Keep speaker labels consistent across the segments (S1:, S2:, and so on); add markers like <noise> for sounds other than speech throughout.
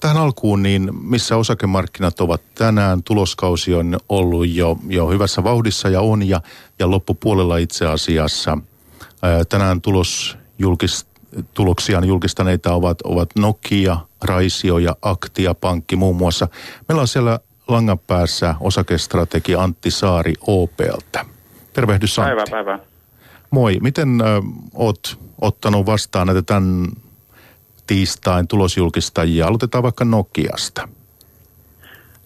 S1: tähän alkuun, niin missä osakemarkkinat ovat tänään? Tuloskausi on ollut jo, jo hyvässä vauhdissa ja on, ja, ja loppupuolella itse asiassa. Ää, tänään tulos julkis, tuloksiaan julkistaneita ovat, ovat Nokia, Raisio ja Aktia Pankki muun muassa. Meillä on siellä langan päässä osakestrategi Antti Saari OPltä. Tervehdys Antti.
S2: Päivää, päivää.
S1: Moi. Miten ö, oot ottanut vastaan näitä tämän tiistain tulosjulkistajia? Aloitetaan vaikka Nokiasta.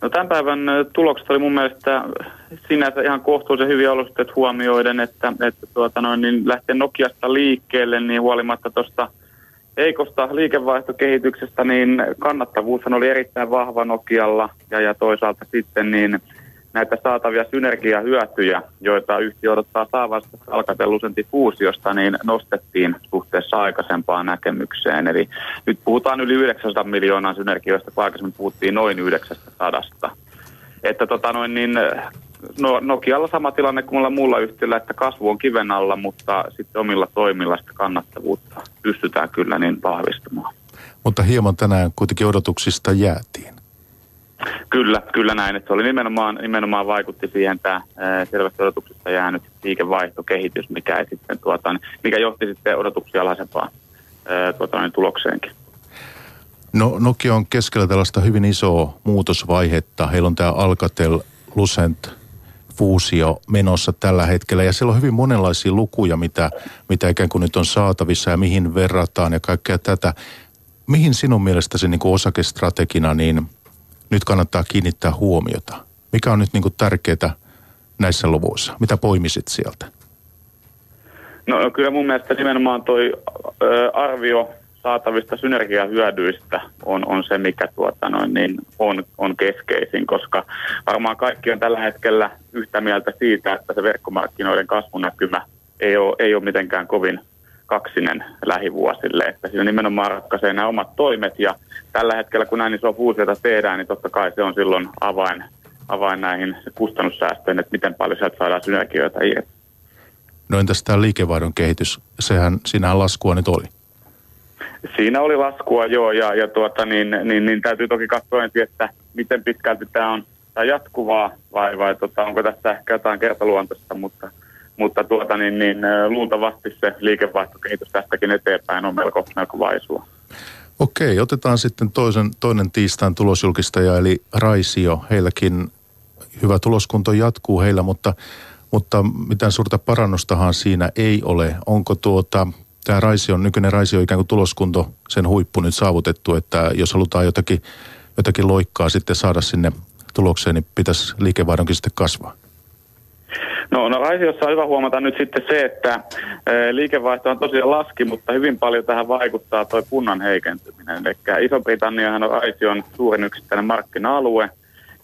S2: No tämän päivän tulokset oli mun mielestä sinänsä ihan kohtuullisen hyviä olosuhteet huomioiden, että, että tuota noin, niin lähtien Nokiasta liikkeelle, niin huolimatta tuosta heikosta liikevaihtokehityksestä, niin kannattavuus oli erittäin vahva Nokialla ja, ja toisaalta sitten niin näitä saatavia synergiahyötyjä, joita yhtiö odottaa saavansa alkatellusentin fuusiosta, niin nostettiin suhteessa aikaisempaan näkemykseen. Eli nyt puhutaan yli 900 miljoonaa synergioista, kun aikaisemmin puhuttiin noin 900. Että tota noin, niin, no, Nokialla sama tilanne kuin mulla muulla yhtiöllä, että kasvu on kiven alla, mutta sitten omilla toimilla sitä kannattavuutta pystytään kyllä niin vahvistamaan.
S1: Mutta hieman tänään kuitenkin odotuksista jäätiin.
S2: Kyllä, kyllä näin. Että se oli nimenomaan, nimenomaan vaikutti siihen tämä selvästi odotuksesta jäänyt liikevaihtokehitys, mikä, ei sitten, tuota, mikä johti sitten odotuksia alhaisempaan tuota, niin tulokseenkin.
S1: No Nokia on keskellä tällaista hyvin isoa muutosvaihetta. Heillä on tämä Alcatel Lucent fuusio menossa tällä hetkellä ja siellä on hyvin monenlaisia lukuja, mitä, mitä ikään kuin nyt on saatavissa ja mihin verrataan ja kaikkea tätä. Mihin sinun mielestäsi niin osakestrategina niin nyt kannattaa kiinnittää huomiota? Mikä on nyt niin kuin tärkeää näissä luvuissa? Mitä poimisit sieltä?
S2: No, no kyllä mun mielestä nimenomaan toi ö, arvio saatavista synergiahyödyistä on, on se, mikä tuota noin, niin on, on keskeisin, koska varmaan kaikki on tällä hetkellä yhtä mieltä siitä, että se verkkomarkkinoiden kasvunäkymä ei ole, ei ole mitenkään kovin kaksinen lähivuosille, että siinä nimenomaan ratkaisee nämä omat toimet ja tällä hetkellä kun näin iso fuusiota tehdään, niin totta kai se on silloin avain, avain näihin kustannussäästöihin, että miten paljon sieltä saadaan synergioita irti.
S1: No entäs tämä liikevaihdon kehitys, sehän, siinähän laskua nyt oli.
S2: Siinä oli laskua joo ja, ja tuota, niin, niin, niin, täytyy toki katsoa ensin, että miten pitkälti tämä on tämä jatkuvaa vai, vai tota, onko tässä ehkä jotain kertaluontoista, mutta – mutta tuota, niin, niin, luultavasti se liikevaihtokehitys tästäkin eteenpäin on melko, melko vaisua.
S1: Okei, otetaan sitten toisen, toinen tiistain tulosjulkistaja eli Raisio. Heilläkin hyvä tuloskunto jatkuu heillä, mutta, mutta mitään suurta parannustahan siinä ei ole. Onko tuota, tämä Raisio, nykyinen Raisio ikään kuin tuloskunto, sen huippu nyt saavutettu, että jos halutaan jotakin, jotakin loikkaa sitten saada sinne tulokseen, niin pitäisi liikevaihdonkin sitten kasvaa?
S2: No, no Raisiossa on hyvä huomata nyt sitten se, että e, liikevaihto on tosiaan laski, mutta hyvin paljon tähän vaikuttaa tuo punnan heikentyminen. Eli Iso-Britanniahan on Raision suurin yksittäinen markkina-alue,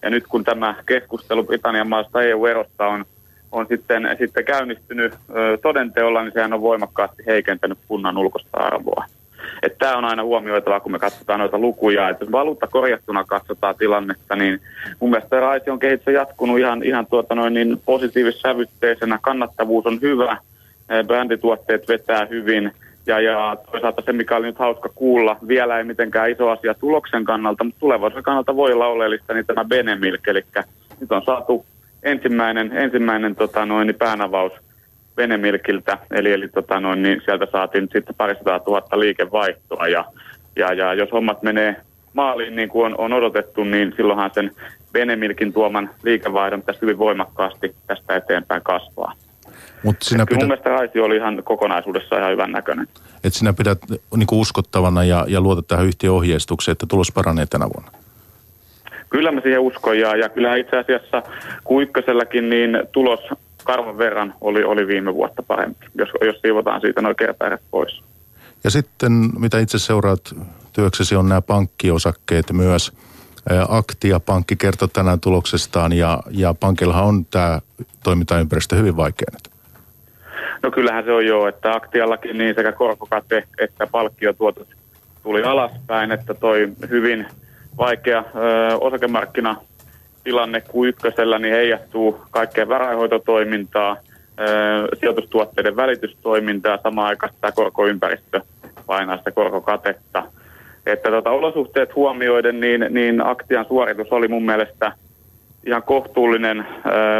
S2: ja nyt kun tämä keskustelu Britannian maasta EU-erosta on, on sitten, sitten käynnistynyt todenteolla, niin sehän on voimakkaasti heikentänyt punnan ulkoista arvoa. Että tämä on aina huomioitava, kun me katsotaan noita lukuja. Että jos valuutta korjattuna katsotaan tilannetta, niin mun mielestä kehitys on jatkunut ihan, ihan tuota noin niin positiivissävytteisenä. Kannattavuus on hyvä, brändituotteet vetää hyvin. Ja, ja toisaalta se, mikä oli nyt hauska kuulla, vielä ei mitenkään iso asia tuloksen kannalta, mutta tulevaisuuden kannalta voi olla oleellista, niin tämä Benemilk, eli nyt on saatu ensimmäinen, ensimmäinen tota noin, päänavaus – Venemilkiltä, eli, eli tota noin, niin sieltä saatiin sitten parisataa tuhatta liikevaihtoa ja, ja, ja jos hommat menee maaliin niin kuin on, on odotettu, niin silloinhan sen Venemilkin tuoman liikevaihdon pitäisi hyvin voimakkaasti tästä eteenpäin kasvaa. Mut sinä pidät... Mun mielestä Raisi oli ihan kokonaisuudessaan ihan hyvän näköinen.
S1: Et sinä pidät niin uskottavana ja, ja luotat tähän yhtiön ohjeistukseen, että tulos paranee tänä vuonna?
S2: Kyllä mä siihen uskon ja, ja kyllä itse asiassa Kuikkasellakin niin tulos karvan verran oli, oli viime vuotta parempi, jos, jos siivotaan siitä noin kertaerät pois.
S1: Ja sitten, mitä itse seuraat työksesi, on nämä pankkiosakkeet myös. Aktia pankki kertoi tänään tuloksestaan ja, ja pankillahan on tämä toimintaympäristö hyvin vaikea nyt.
S2: No kyllähän se on jo, että Aktiallakin niin sekä korkokate että palkkiotuotot tuli alaspäin, että toi hyvin vaikea ö, osakemarkkina tilanne kuin ykkösellä niin heijastuu kaikkeen varainhoitotoimintaa, sijoitustuotteiden välitystoimintaa, samaan aikaan tämä korkoympäristö painaa sitä korkokatetta. että tota, olosuhteet huomioiden, niin, niin Aktian suoritus oli mun mielestä ihan kohtuullinen,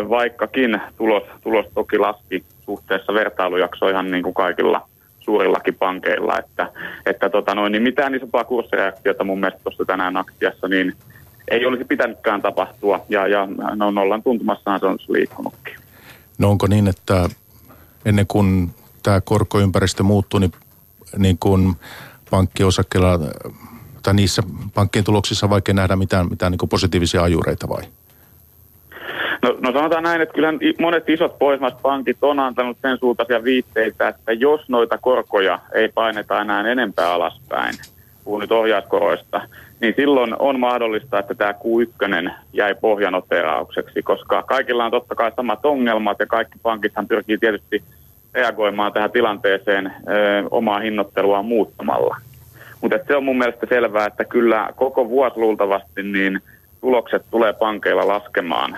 S2: vaikkakin tulos, tulos toki laski suhteessa vertailujaksoihin niin kuin kaikilla suurillakin pankeilla, että, että tota noin, niin mitään isompaa kurssireaktiota mun mielestä tuossa tänään aktiassa, niin ei olisi pitänytkään tapahtua, ja, ja no nollan tuntumassaan se on liikkunutkin.
S1: No onko niin, että ennen kuin tämä korkoympäristö muuttuu, niin, niin kuin pankkiosakkeilla tai niissä pankkien tuloksissa on vaikea nähdä mitään, mitään niin positiivisia ajureita vai?
S2: No, no sanotaan näin, että kyllä monet isot pohjoismaiset pankit on antanut sen suuntaisia viitteitä, että jos noita korkoja ei paineta enää enempää alaspäin, puhun nyt ohjauskoroista, niin silloin on mahdollista, että tämä Q1 jäi pohjanoteraukseksi, koska kaikilla on totta kai samat ongelmat ja kaikki pankithan pyrkii tietysti reagoimaan tähän tilanteeseen ö, omaa hinnoittelua muuttamalla. Mutta se on mun mielestä selvää, että kyllä koko vuosi luultavasti niin tulokset tulee pankeilla laskemaan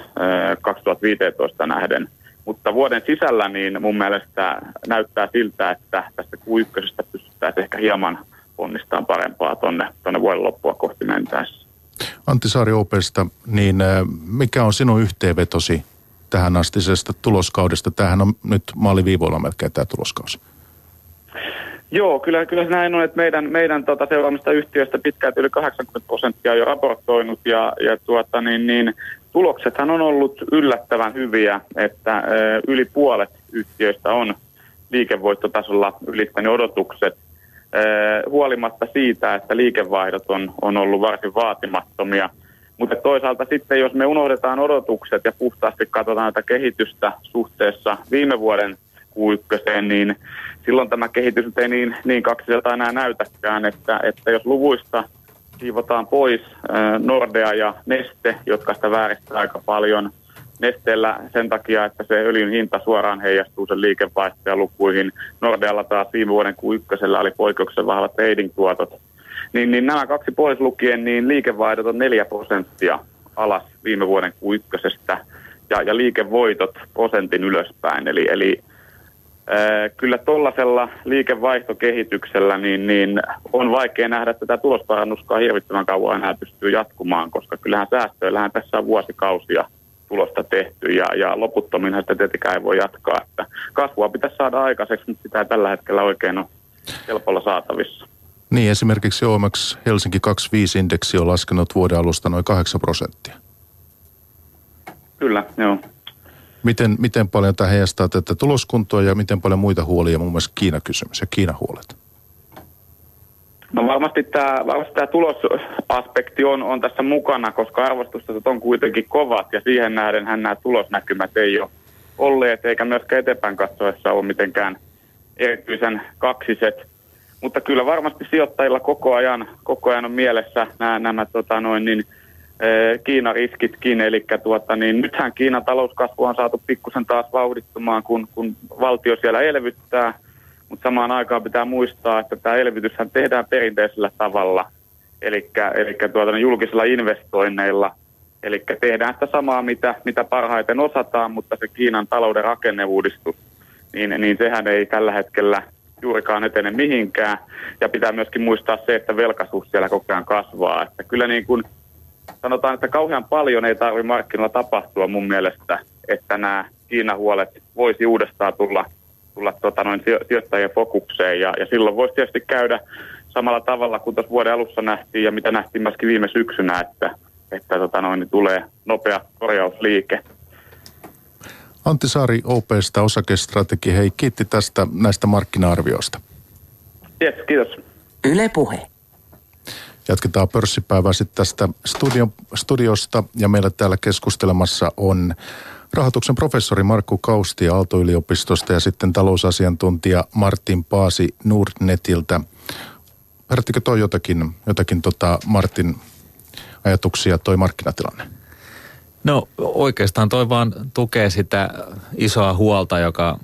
S2: 2015 nähden. Mutta vuoden sisällä niin mun mielestä näyttää siltä, että tästä Q1 pystytään ehkä hieman onnistaan parempaa tuonne tonne vuoden loppua kohti mentäessä.
S1: Antti Saari Opesta, niin mikä on sinun yhteenvetosi tähän astisesta tuloskaudesta? Tämähän on nyt maaliviivoilla melkein tämä tuloskausi.
S2: Joo, kyllä, kyllä näin on, että meidän, meidän tota, seuraamista yhtiöistä pitkälti yli 80 prosenttia on jo raportoinut ja, ja tuota, niin, niin, tuloksethan on ollut yllättävän hyviä, että ö, yli puolet yhtiöistä on liikevoittotasolla ylittänyt odotukset huolimatta siitä, että liikevaihdot on, on ollut varsin vaatimattomia. Mutta toisaalta sitten, jos me unohdetaan odotukset ja puhtaasti katsotaan tätä kehitystä suhteessa viime vuoden Q1, niin silloin tämä kehitys ei niin, niin kaksiselta enää näytäkään, että, että jos luvuista siivotaan pois Nordea ja Neste, jotka sitä vääristää aika paljon, Nesteellä sen takia, että se öljyn hinta suoraan heijastuu sen liikevaihtoja lukuihin. Nordealla taas viime vuoden Q1 oli poikkeuksen vahvat trading-tuotot. Niin, niin nämä kaksi pois lukien, niin liikevaihdot on 4 prosenttia alas viime vuoden Q1 ja, ja liikevoitot prosentin ylöspäin. Eli, eli Kyllä tuollaisella liikevaihtokehityksellä niin, niin on vaikea nähdä, että tätä tulosparannuskaa hirvittävän kauan enää pystyy jatkumaan, koska kyllähän säästöillähän tässä on vuosikausia tulosta tehty ja, ja loputtominhan sitä tietenkään ei voi jatkaa. Että kasvua pitäisi saada aikaiseksi, mutta sitä ei tällä hetkellä oikein ole helpolla saatavissa.
S1: Niin, esimerkiksi OMX Helsinki 25-indeksi on laskenut vuoden alusta noin 8 prosenttia.
S2: Kyllä, joo.
S1: Miten, miten paljon tämä heijastaa tätä tuloskuntoa ja miten paljon muita huolia, muun muassa Kiina-kysymys ja Kiina-huolet?
S2: No varmasti tämä, varmasti tämä tulosaspekti on, on tässä mukana, koska arvostustasot on kuitenkin kovat ja siihen nähden nämä tulosnäkymät ei ole olleet eikä myöskään eteenpäin katsoessa ole mitenkään erityisen kaksiset. Mutta kyllä varmasti sijoittajilla koko ajan, koko ajan on mielessä nämä, nämä tota noin, niin, Kiinan riskitkin, eli tuota, niin nythän Kiinan talouskasvu on saatu pikkusen taas vauhdittumaan, kun, kun valtio siellä elvyttää, mutta samaan aikaan pitää muistaa, että tämä elvytyshän tehdään perinteisellä tavalla, eli, tuota, niin julkisilla investoinneilla, eli tehdään sitä samaa, mitä, mitä parhaiten osataan, mutta se Kiinan talouden rakenneuudistus, niin, niin sehän ei tällä hetkellä juurikaan etene mihinkään, ja pitää myöskin muistaa se, että velkaisuus siellä koko ajan kasvaa, että kyllä niin kuin sanotaan, että kauhean paljon ei tarvitse markkinoilla tapahtua mun mielestä, että nämä Kiinan huolet voisi uudestaan tulla, tulla tota noin sijoittajien fokukseen. Ja, ja silloin voisi tietysti käydä samalla tavalla kuin tuossa vuoden alussa nähtiin ja mitä nähtiin myöskin viime syksynä, että, että tota noin, niin tulee nopea korjausliike.
S1: Antti Saari OPsta osakestrategi, hei kiitti tästä näistä markkina-arvioista.
S2: Yes, kiitos. Yle Puhe.
S1: Jatketaan pörssipäivää sitten tästä studio, studiosta ja meillä täällä keskustelemassa on rahoituksen professori Markku Kausti Aalto-yliopistosta ja sitten talousasiantuntija Martin Paasi Nordnetiltä. Herättikö toi jotakin, jotakin tota Martin ajatuksia toi markkinatilanne?
S3: No oikeastaan toi vaan tukee sitä isoa huolta, joka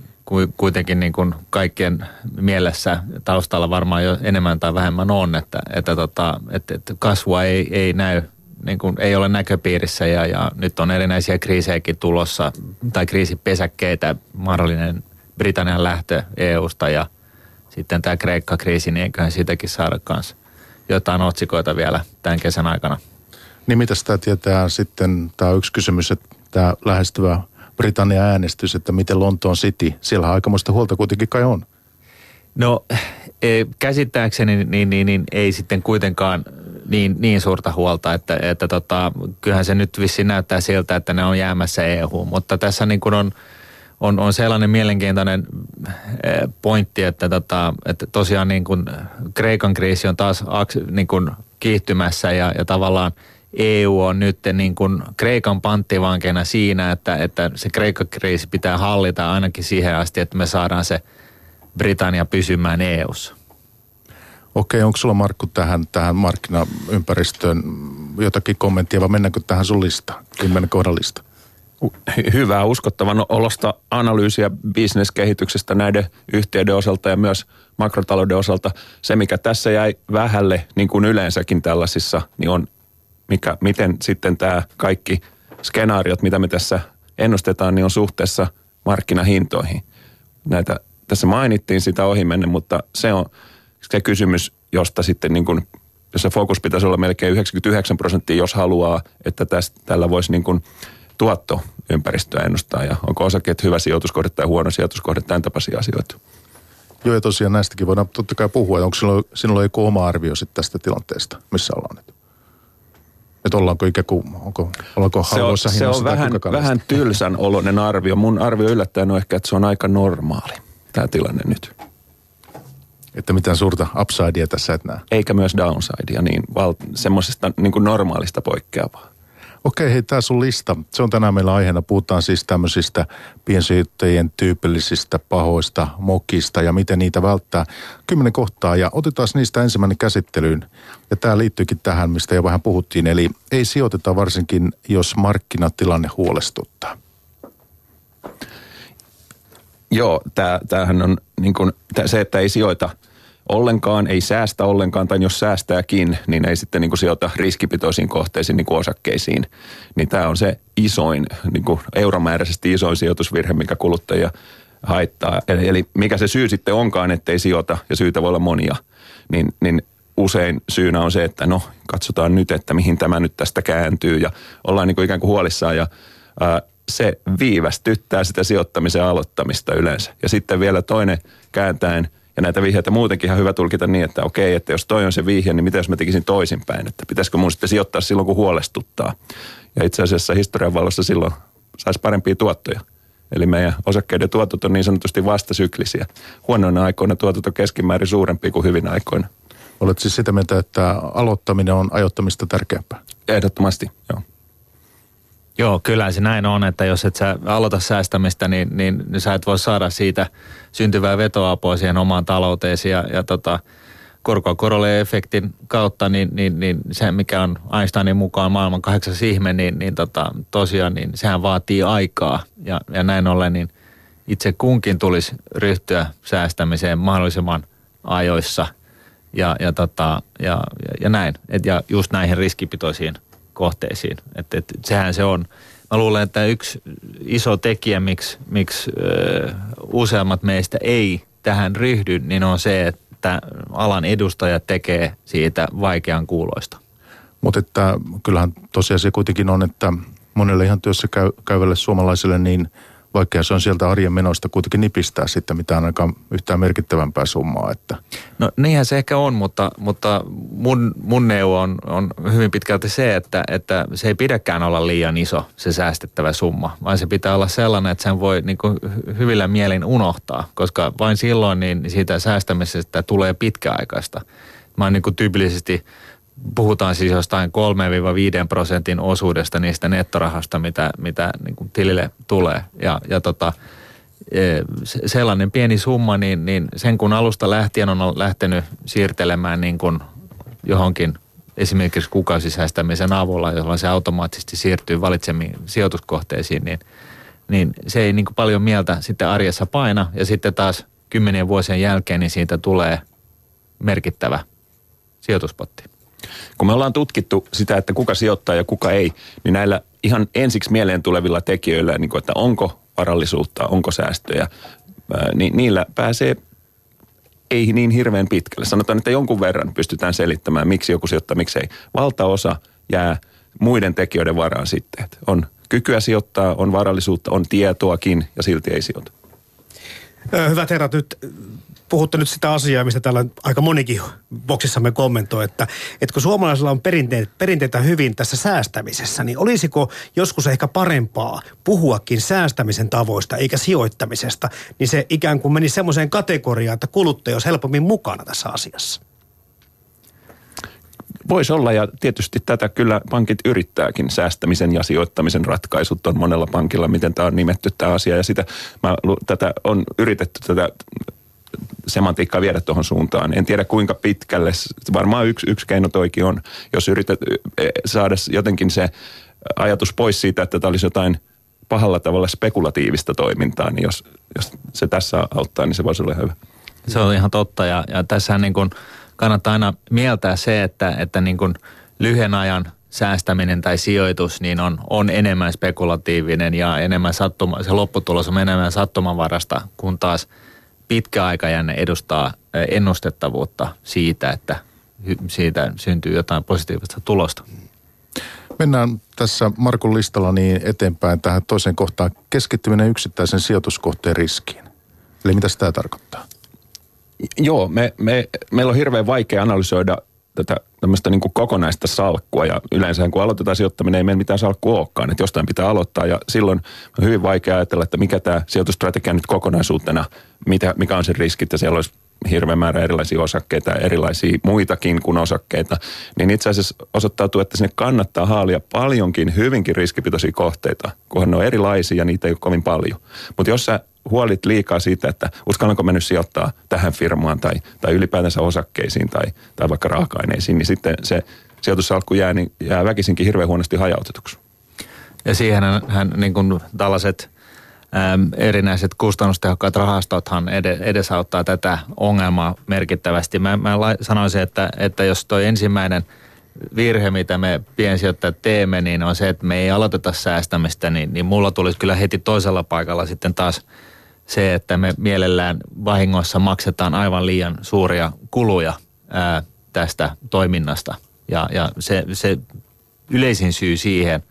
S3: kuitenkin niin kuin kaikkien mielessä taustalla varmaan jo enemmän tai vähemmän on, että, että, tota, että, että kasvua ei, ei näy niin kuin ei ole näköpiirissä ja, ja nyt on erinäisiä kriisejäkin tulossa tai kriisipesäkkeitä, mahdollinen Britannian lähtö EUsta ja sitten tämä Kreikka-kriisi, niin eiköhän siitäkin saada kanssa jotain otsikoita vielä tämän kesän aikana.
S1: Niin mitä sitä tietää sitten, tämä on yksi kysymys, että tämä lähestyvä Britannian äänestys, että miten Lontoon City, siellä aikamoista huolta kuitenkin kai on.
S3: No e, käsittääkseni niin, niin, niin, niin ei sitten kuitenkaan niin, niin suurta huolta, että, että tota, kyllähän se nyt vissiin näyttää siltä, että ne on jäämässä EU, mutta tässä niin kuin on, on, on sellainen mielenkiintoinen e, pointti, että, tota, että tosiaan niin kuin Kreikan kriisi on taas niin kuin kiihtymässä ja, ja tavallaan – EU on nyt niin kuin Kreikan panttivankena siinä, että, että se Kreikan kriisi pitää hallita ainakin siihen asti, että me saadaan se Britannia pysymään EUssa.
S1: Okei, onko sulla Markku tähän, tähän markkinaympäristöön jotakin kommenttia vai mennäänkö tähän sun lista, kymmenen kohdan lista?
S4: Hyvää uskottavan olosta analyysiä bisneskehityksestä näiden yhtiöiden osalta ja myös makrotalouden osalta. Se, mikä tässä jäi vähälle, niin kuin yleensäkin tällaisissa, niin on mikä, miten sitten tämä kaikki skenaariot, mitä me tässä ennustetaan, niin on suhteessa markkinahintoihin. Näitä, tässä mainittiin sitä ohimenne, mutta se on se kysymys, josta sitten niin kuin, jossa fokus pitäisi olla melkein 99 prosenttia, jos haluaa, että tästä, tällä voisi niin kuin tuotto ympäristöä ennustaa ja onko osakkeet hyvä sijoituskohde tai huono sijoituskohde, tämän tapaisia asioita.
S1: Joo, ja tosiaan näistäkin voidaan totta kai puhua. Onko sinulla, sinulla joku oma arvio sitten tästä tilanteesta, missä ollaan nyt? Että ollaanko ikään kuin, onko, ollaanko
S4: se on, se on vähän, vähän tylsän oloinen arvio. Mun arvio yllättäen on ehkä, että se on aika normaali, tämä tilanne nyt.
S1: Että mitään suurta upsidea tässä et näe.
S4: Eikä myös downsidea, niin val, semmoisesta niin kuin normaalista poikkeavaa.
S1: Okei, hei, tämä sun lista. Se on tänään meillä aiheena. Puhutaan siis tämmöisistä piensijoittajien tyypillisistä pahoista mokista ja miten niitä välttää. Kymmenen kohtaa ja otetaan niistä ensimmäinen käsittelyyn. Ja tämä liittyykin tähän, mistä jo vähän puhuttiin. Eli ei sijoiteta varsinkin, jos markkinatilanne huolestuttaa.
S4: Joo, tämähän on niin kuin, se, että ei sijoita – ollenkaan, ei säästä ollenkaan, tai jos säästääkin, niin ei sitten niin kuin sijoita riskipitoisiin kohteisiin, niin kuin osakkeisiin. Niin tämä on se isoin, niin kuin euromääräisesti isoin sijoitusvirhe, mikä kuluttajia haittaa. Eli, eli mikä se syy sitten onkaan, ettei sijoita, ja syytä voi olla monia, niin, niin usein syynä on se, että no katsotaan nyt, että mihin tämä nyt tästä kääntyy, ja ollaan niin kuin ikään kuin huolissaan, ja ää, se viivästyttää sitä sijoittamisen aloittamista yleensä. Ja sitten vielä toinen kääntäen – ja näitä vihjeitä muutenkin ihan hyvä tulkita niin, että okei, että jos toi on se vihje, niin mitä jos mä tekisin toisinpäin? Että pitäisikö mun sitten sijoittaa silloin, kun huolestuttaa? Ja itse asiassa historian valossa silloin saisi parempia tuottoja. Eli meidän osakkeiden tuotot on niin sanotusti vastasyklisiä. Huonoina aikoina tuotot on keskimäärin suurempi kuin hyvin aikoina.
S1: Olet siis sitä mieltä, että aloittaminen on ajottamista tärkeämpää?
S4: Ehdottomasti, joo.
S3: Joo, kyllä se näin on, että jos et sä aloita säästämistä, niin, niin sä et voi saada siitä syntyvää vetoapua siihen omaan talouteesi ja, ja tota, korkoa korolle efektin kautta, niin, niin, niin se mikä on Einsteinin mukaan maailman kahdeksas ihme, niin, niin tota, tosiaan niin sehän vaatii aikaa ja, ja näin ollen niin itse kunkin tulisi ryhtyä säästämiseen mahdollisimman ajoissa ja, ja, tota, ja, ja, ja näin. Et, ja just näihin riskipitoisiin kohteisiin. Et, et, sehän se on. Mä luulen, että yksi iso tekijä, miksi, miksi ö, useammat meistä ei tähän ryhdy, niin on se, että alan edustajat tekee siitä vaikean kuuloista.
S1: Mutta että kyllähän tosiasia kuitenkin on, että monelle ihan työssä käy, käyvälle suomalaiselle niin – vaikka se on sieltä arjen menoista kuitenkin nipistää sitten mitään aika yhtään merkittävämpää summaa. Että.
S3: No niinhän se ehkä on, mutta, mutta mun, mun neuvo on, on hyvin pitkälti se, että, että se ei pidäkään olla liian iso se säästettävä summa, vaan se pitää olla sellainen, että sen voi niin kuin hyvillä mielin unohtaa, koska vain silloin niin siitä säästämisestä tulee pitkäaikaista. Mä oon niin kuin tyypillisesti puhutaan siis jostain 3-5 prosentin osuudesta niistä nettorahasta, mitä, mitä niin kuin tilille tulee. Ja, ja tota, e, sellainen pieni summa, niin, niin sen kun alusta lähtien on lähtenyt siirtelemään niin kuin johonkin esimerkiksi kuukausisäästämisen avulla, jolloin se automaattisesti siirtyy valitsemiin sijoituskohteisiin, niin, niin se ei niin kuin paljon mieltä sitten arjessa paina. Ja sitten taas kymmenien vuosien jälkeen niin siitä tulee merkittävä sijoituspotti
S4: kun me ollaan tutkittu sitä, että kuka sijoittaa ja kuka ei, niin näillä ihan ensiksi mieleen tulevilla tekijöillä, niin kuin, että onko varallisuutta, onko säästöjä, niin niillä pääsee ei niin hirveän pitkälle. Sanotaan, että jonkun verran pystytään selittämään, miksi joku sijoittaa, miksi ei. Valtaosa jää muiden tekijöiden varaan sitten. On kykyä sijoittaa, on varallisuutta, on tietoakin ja silti ei sijoita.
S5: Hyvät herrat, nyt puhutte nyt sitä asiaa, mistä täällä aika monikin boksissamme kommentoi, että, että kun suomalaisilla on perinteet, perinteitä hyvin tässä säästämisessä, niin olisiko joskus ehkä parempaa puhuakin säästämisen tavoista eikä sijoittamisesta, niin se ikään kuin meni semmoiseen kategoriaan, että kuluttaja olisi helpommin mukana tässä asiassa?
S4: Voisi olla ja tietysti tätä kyllä pankit yrittääkin. Säästämisen ja sijoittamisen ratkaisut on monella pankilla, miten tämä on nimetty tämä asia. Ja sitä, mä, tätä on yritetty tätä semantiikkaa viedä tuohon suuntaan. En tiedä kuinka pitkälle, varmaan yksi, yksi keino toikin on, jos yrität e, saada jotenkin se ajatus pois siitä, että tämä olisi jotain pahalla tavalla spekulatiivista toimintaa, niin jos, jos se tässä auttaa, niin se voisi olla hyvä.
S3: Se on ihan totta ja, ja tässähän niin kuin kannattaa aina mieltää se, että, että niin kuin lyhyen ajan säästäminen tai sijoitus niin on, on enemmän spekulatiivinen ja enemmän sattuma, se lopputulos on enemmän sattumanvarasta, kun taas – pitkä aikajänne edustaa ennustettavuutta siitä, että siitä syntyy jotain positiivista tulosta.
S1: Mennään tässä Markun listalla niin eteenpäin tähän toiseen kohtaan. Keskittyminen yksittäisen sijoituskohteen riskiin. Eli mitä tämä tarkoittaa?
S4: Joo, me, me, meillä on hirveän vaikea analysoida tätä tämmöistä niin kokonaista salkkua ja yleensä kun aloitetaan sijoittaminen ei meillä mitään salkkua olekaan, että jostain pitää aloittaa ja silloin on hyvin vaikea ajatella, että mikä tämä sijoitustrategia nyt kokonaisuutena, mitä, mikä on se riski, että siellä olisi hirveän määrä erilaisia osakkeita ja erilaisia muitakin kuin osakkeita, niin itse asiassa osoittautuu, että sinne kannattaa haalia paljonkin hyvinkin riskipitoisia kohteita, kunhan ne on erilaisia ja niitä ei ole kovin paljon. Mutta jos sä huolit liikaa siitä, että uskallanko mä nyt sijoittaa tähän firmaan tai, tai ylipäätänsä osakkeisiin tai, tai vaikka raaka-aineisiin, niin sitten se sijoitussalkku jää, niin jää väkisinkin hirveän huonosti hajautetuksi.
S3: Ja siihen hän niin kuin tällaiset äm, erinäiset kustannustehokkaat rahastothan edesauttaa tätä ongelmaa merkittävästi. Mä, mä sanoisin, että, että jos tuo ensimmäinen virhe, mitä me piensijoittajat teemme, niin on se, että me ei aloiteta säästämistä, niin, niin mulla tulisi kyllä heti toisella paikalla sitten taas – se, että me mielellään vahingossa maksetaan aivan liian suuria kuluja ää, tästä toiminnasta. Ja, ja se, se yleisin syy siihen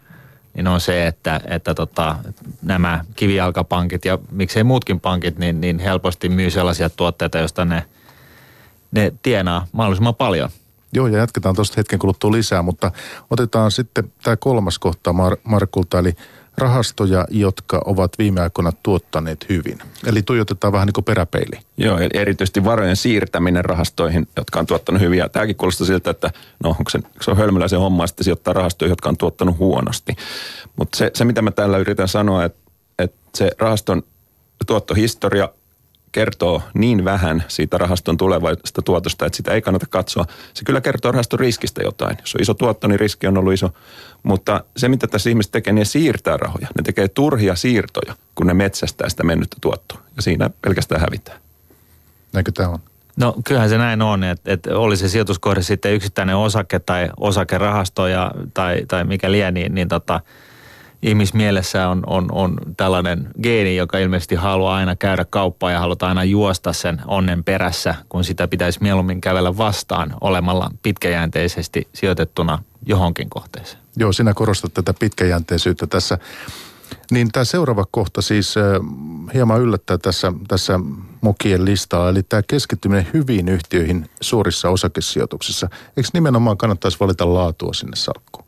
S3: niin on se, että, että tota, nämä kivijalkapankit ja miksei muutkin pankit, niin, niin helposti myy sellaisia tuotteita, joista ne, ne tienaa mahdollisimman paljon.
S1: Joo, ja jatketaan tuosta hetken kuluttua lisää, mutta otetaan sitten tämä kolmas kohta Mar- Markulta, eli – rahastoja, jotka ovat viime aikoina tuottaneet hyvin. Eli tuijotetaan vähän niin kuin peräpeili.
S4: Joo, eli erityisesti varojen siirtäminen rahastoihin, jotka on tuottanut hyviä. Tämäkin kuulostaa siltä, että no onko se, se on hölmöläisen homma sitten sijoittaa rahastoja, jotka on tuottanut huonosti. Mutta se, se, mitä mä täällä yritän sanoa, että, että se rahaston tuottohistoria kertoo niin vähän siitä rahaston tulevasta tuotosta, että sitä ei kannata katsoa. Se kyllä kertoo rahaston riskistä jotain. Jos on iso tuotto, niin riski on ollut iso. Mutta se, mitä tässä ihmiset tekee, niin ne siirtää rahoja. Ne tekee turhia siirtoja, kun ne metsästää sitä mennyttä tuottoa. Ja siinä pelkästään hävitään.
S1: Näinkö tämä on?
S3: No kyllähän se näin on, että, että oli se sijoituskohde sitten yksittäinen osake tai osakerahasto ja, tai, tai mikä liian, niin, niin tota, ihmismielessä on, on, on tällainen geeni, joka ilmeisesti haluaa aina käydä kauppaa ja halutaan aina juosta sen onnen perässä, kun sitä pitäisi mieluummin kävellä vastaan olemalla pitkäjänteisesti sijoitettuna johonkin kohteeseen.
S1: Joo, sinä korostat tätä pitkäjänteisyyttä tässä. Niin tämä seuraava kohta siis hieman yllättää tässä, tässä mokien listalla, eli tämä keskittyminen hyviin yhtiöihin suurissa osakesijoituksissa. Eikö nimenomaan kannattaisi valita laatua sinne salkkuun?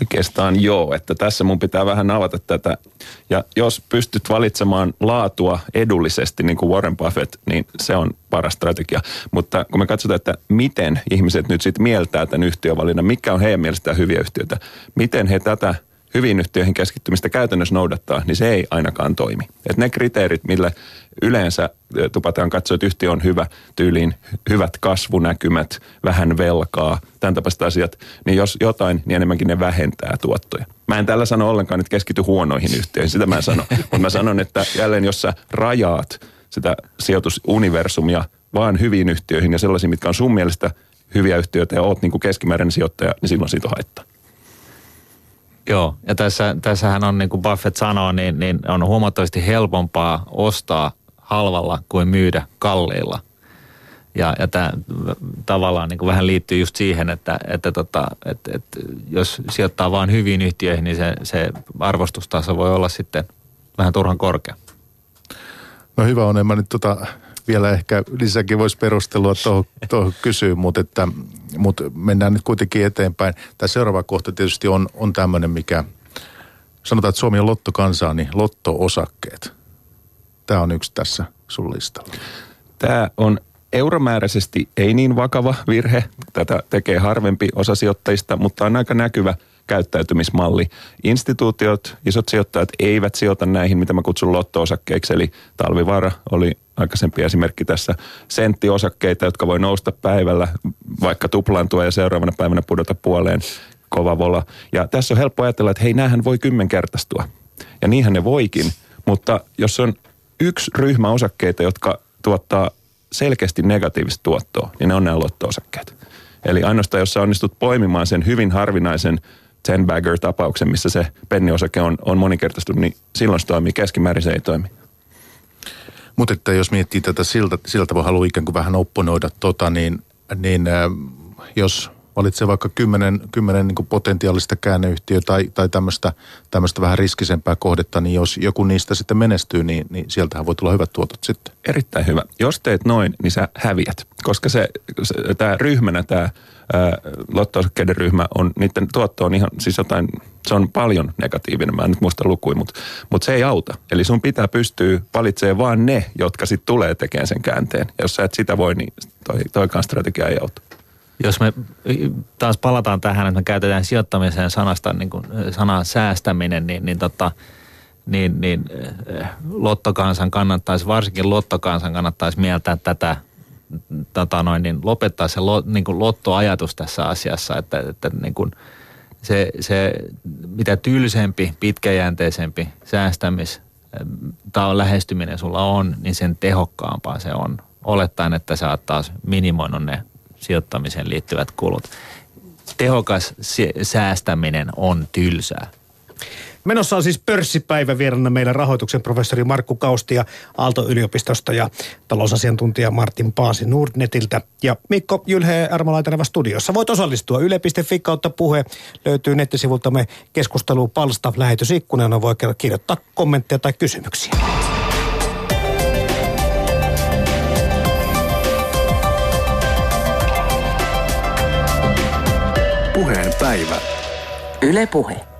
S4: Oikeastaan joo, että tässä mun pitää vähän avata tätä. Ja jos pystyt valitsemaan laatua edullisesti, niin kuin Warren Buffett, niin se on paras strategia. Mutta kun me katsotaan, että miten ihmiset nyt sitten mieltää tämän yhtiövalinnan, mikä on heidän mielestään hyviä yhtiöitä, miten he tätä hyvin yhtiöihin keskittymistä käytännössä noudattaa, niin se ei ainakaan toimi. Et ne kriteerit, millä yleensä tupataan katsoa, että yhtiö on hyvä, tyyliin hyvät kasvunäkymät, vähän velkaa, tämän tapaiset asiat, niin jos jotain, niin enemmänkin ne vähentää tuottoja. Mä en tällä sano ollenkaan, että keskity huonoihin yhtiöihin, sitä mä en sano. <laughs> Mutta mä sanon, että jälleen jos sä rajaat sitä sijoitusuniversumia vaan hyviin yhtiöihin ja sellaisiin, mitkä on sun mielestä hyviä yhtiöitä ja oot niin kuin keskimääräinen sijoittaja, niin silloin siitä on haittaa.
S3: Joo, ja tässä, tässähän on niin kuin Buffett sanoo, niin, niin on huomattavasti helpompaa ostaa halvalla kuin myydä kalliilla. Ja, ja tämä tavallaan niin kuin vähän liittyy just siihen, että, että, tota, että, että jos sijoittaa vain hyviin yhtiöihin, niin se, se arvostustaso voi olla sitten vähän turhan korkea.
S1: No hyvä on, en mä nyt tota vielä ehkä lisäkin voisi perustelua tuohon, tuohon kysyä, mutta, että, mutta mennään nyt kuitenkin eteenpäin. Tämä seuraava kohta tietysti on, on tämmöinen, mikä sanotaan, että Suomi on lottokansaa, niin lotto-osakkeet. Tämä on yksi tässä sun listalla.
S4: Tämä on euromääräisesti ei niin vakava virhe. Tätä tekee harvempi osa sijoittajista, mutta on aika näkyvä käyttäytymismalli. Instituutiot, isot sijoittajat eivät sijoita näihin, mitä mä kutsun lotto-osakkeiksi, eli talvivaara oli aikaisempi esimerkki tässä, senttiosakkeita, jotka voi nousta päivällä, vaikka tuplaantua ja seuraavana päivänä pudota puoleen kova vola. Ja tässä on helppo ajatella, että hei, näähän voi kymmenkertaistua. Ja niinhän ne voikin, mutta jos on yksi ryhmä osakkeita, jotka tuottaa selkeästi negatiivista tuottoa, niin ne on nämä lotto-osakkeet. Eli ainoastaan, jos sä onnistut poimimaan sen hyvin harvinaisen ten bagger tapauksen, missä se penniosake on, on moninkertaistunut, niin silloin se toimii. Keskimäärin se ei toimi.
S1: Mutta että jos miettii tätä siltä, siltä voi haluaa ikään kuin vähän opponoida tota, niin, niin äh, jos valitsee vaikka kymmenen, kymmenen niin potentiaalista käänneyhtiöä tai, tai tämmöistä, tämmöistä vähän riskisempää kohdetta, niin jos joku niistä sitten menestyy, niin, niin sieltähän voi tulla hyvät tuotot sitten.
S4: Erittäin hyvä. Jos teet noin, niin sä häviät, koska se, se tämä ryhmänä, tämä lotto ryhmä on, niiden tuotto on ihan, siis jotain, se on paljon negatiivinen, mä en nyt muista lukuja, mutta, mutta se ei auta. Eli sun pitää pystyä valitsemaan vaan ne, jotka sitten tulee tekemään sen käänteen. Ja jos sä et sitä voi, niin toi, toikaan strategia ei auta.
S3: Jos me taas palataan tähän, että me käytetään sijoittamiseen sanasta, niin kuin, sanaa säästäminen, niin, niin, tota, niin, niin lottokansan kannattaisi, varsinkin lottokansan kannattaisi mieltää tätä tota noin, niin lopettaa se lo, niin kuin lottoajatus tässä asiassa, että, että niin kuin se, se, mitä tylsempi, pitkäjänteisempi säästämis tai lähestyminen sulla on, niin sen tehokkaampaa se on. Olettaen, että sä oot taas minimoinut ne sijoittamiseen liittyvät kulut. Tehokas säästäminen on tylsää.
S5: Menossa on siis pörssipäivä vierana meillä rahoituksen professori Markku Kaustia Aalto-yliopistosta ja talousasiantuntija Martin Paasi Nordnetiltä ja Mikko Jylhe Armalaiteneva studiossa. Voit osallistua yle.fi kautta puhe. Löytyy nettisivultamme keskustelupalsta lähetysikkunen, voi kirjoittaa kommentteja tai kysymyksiä.
S1: Puheen päivä.
S6: Yle Puhe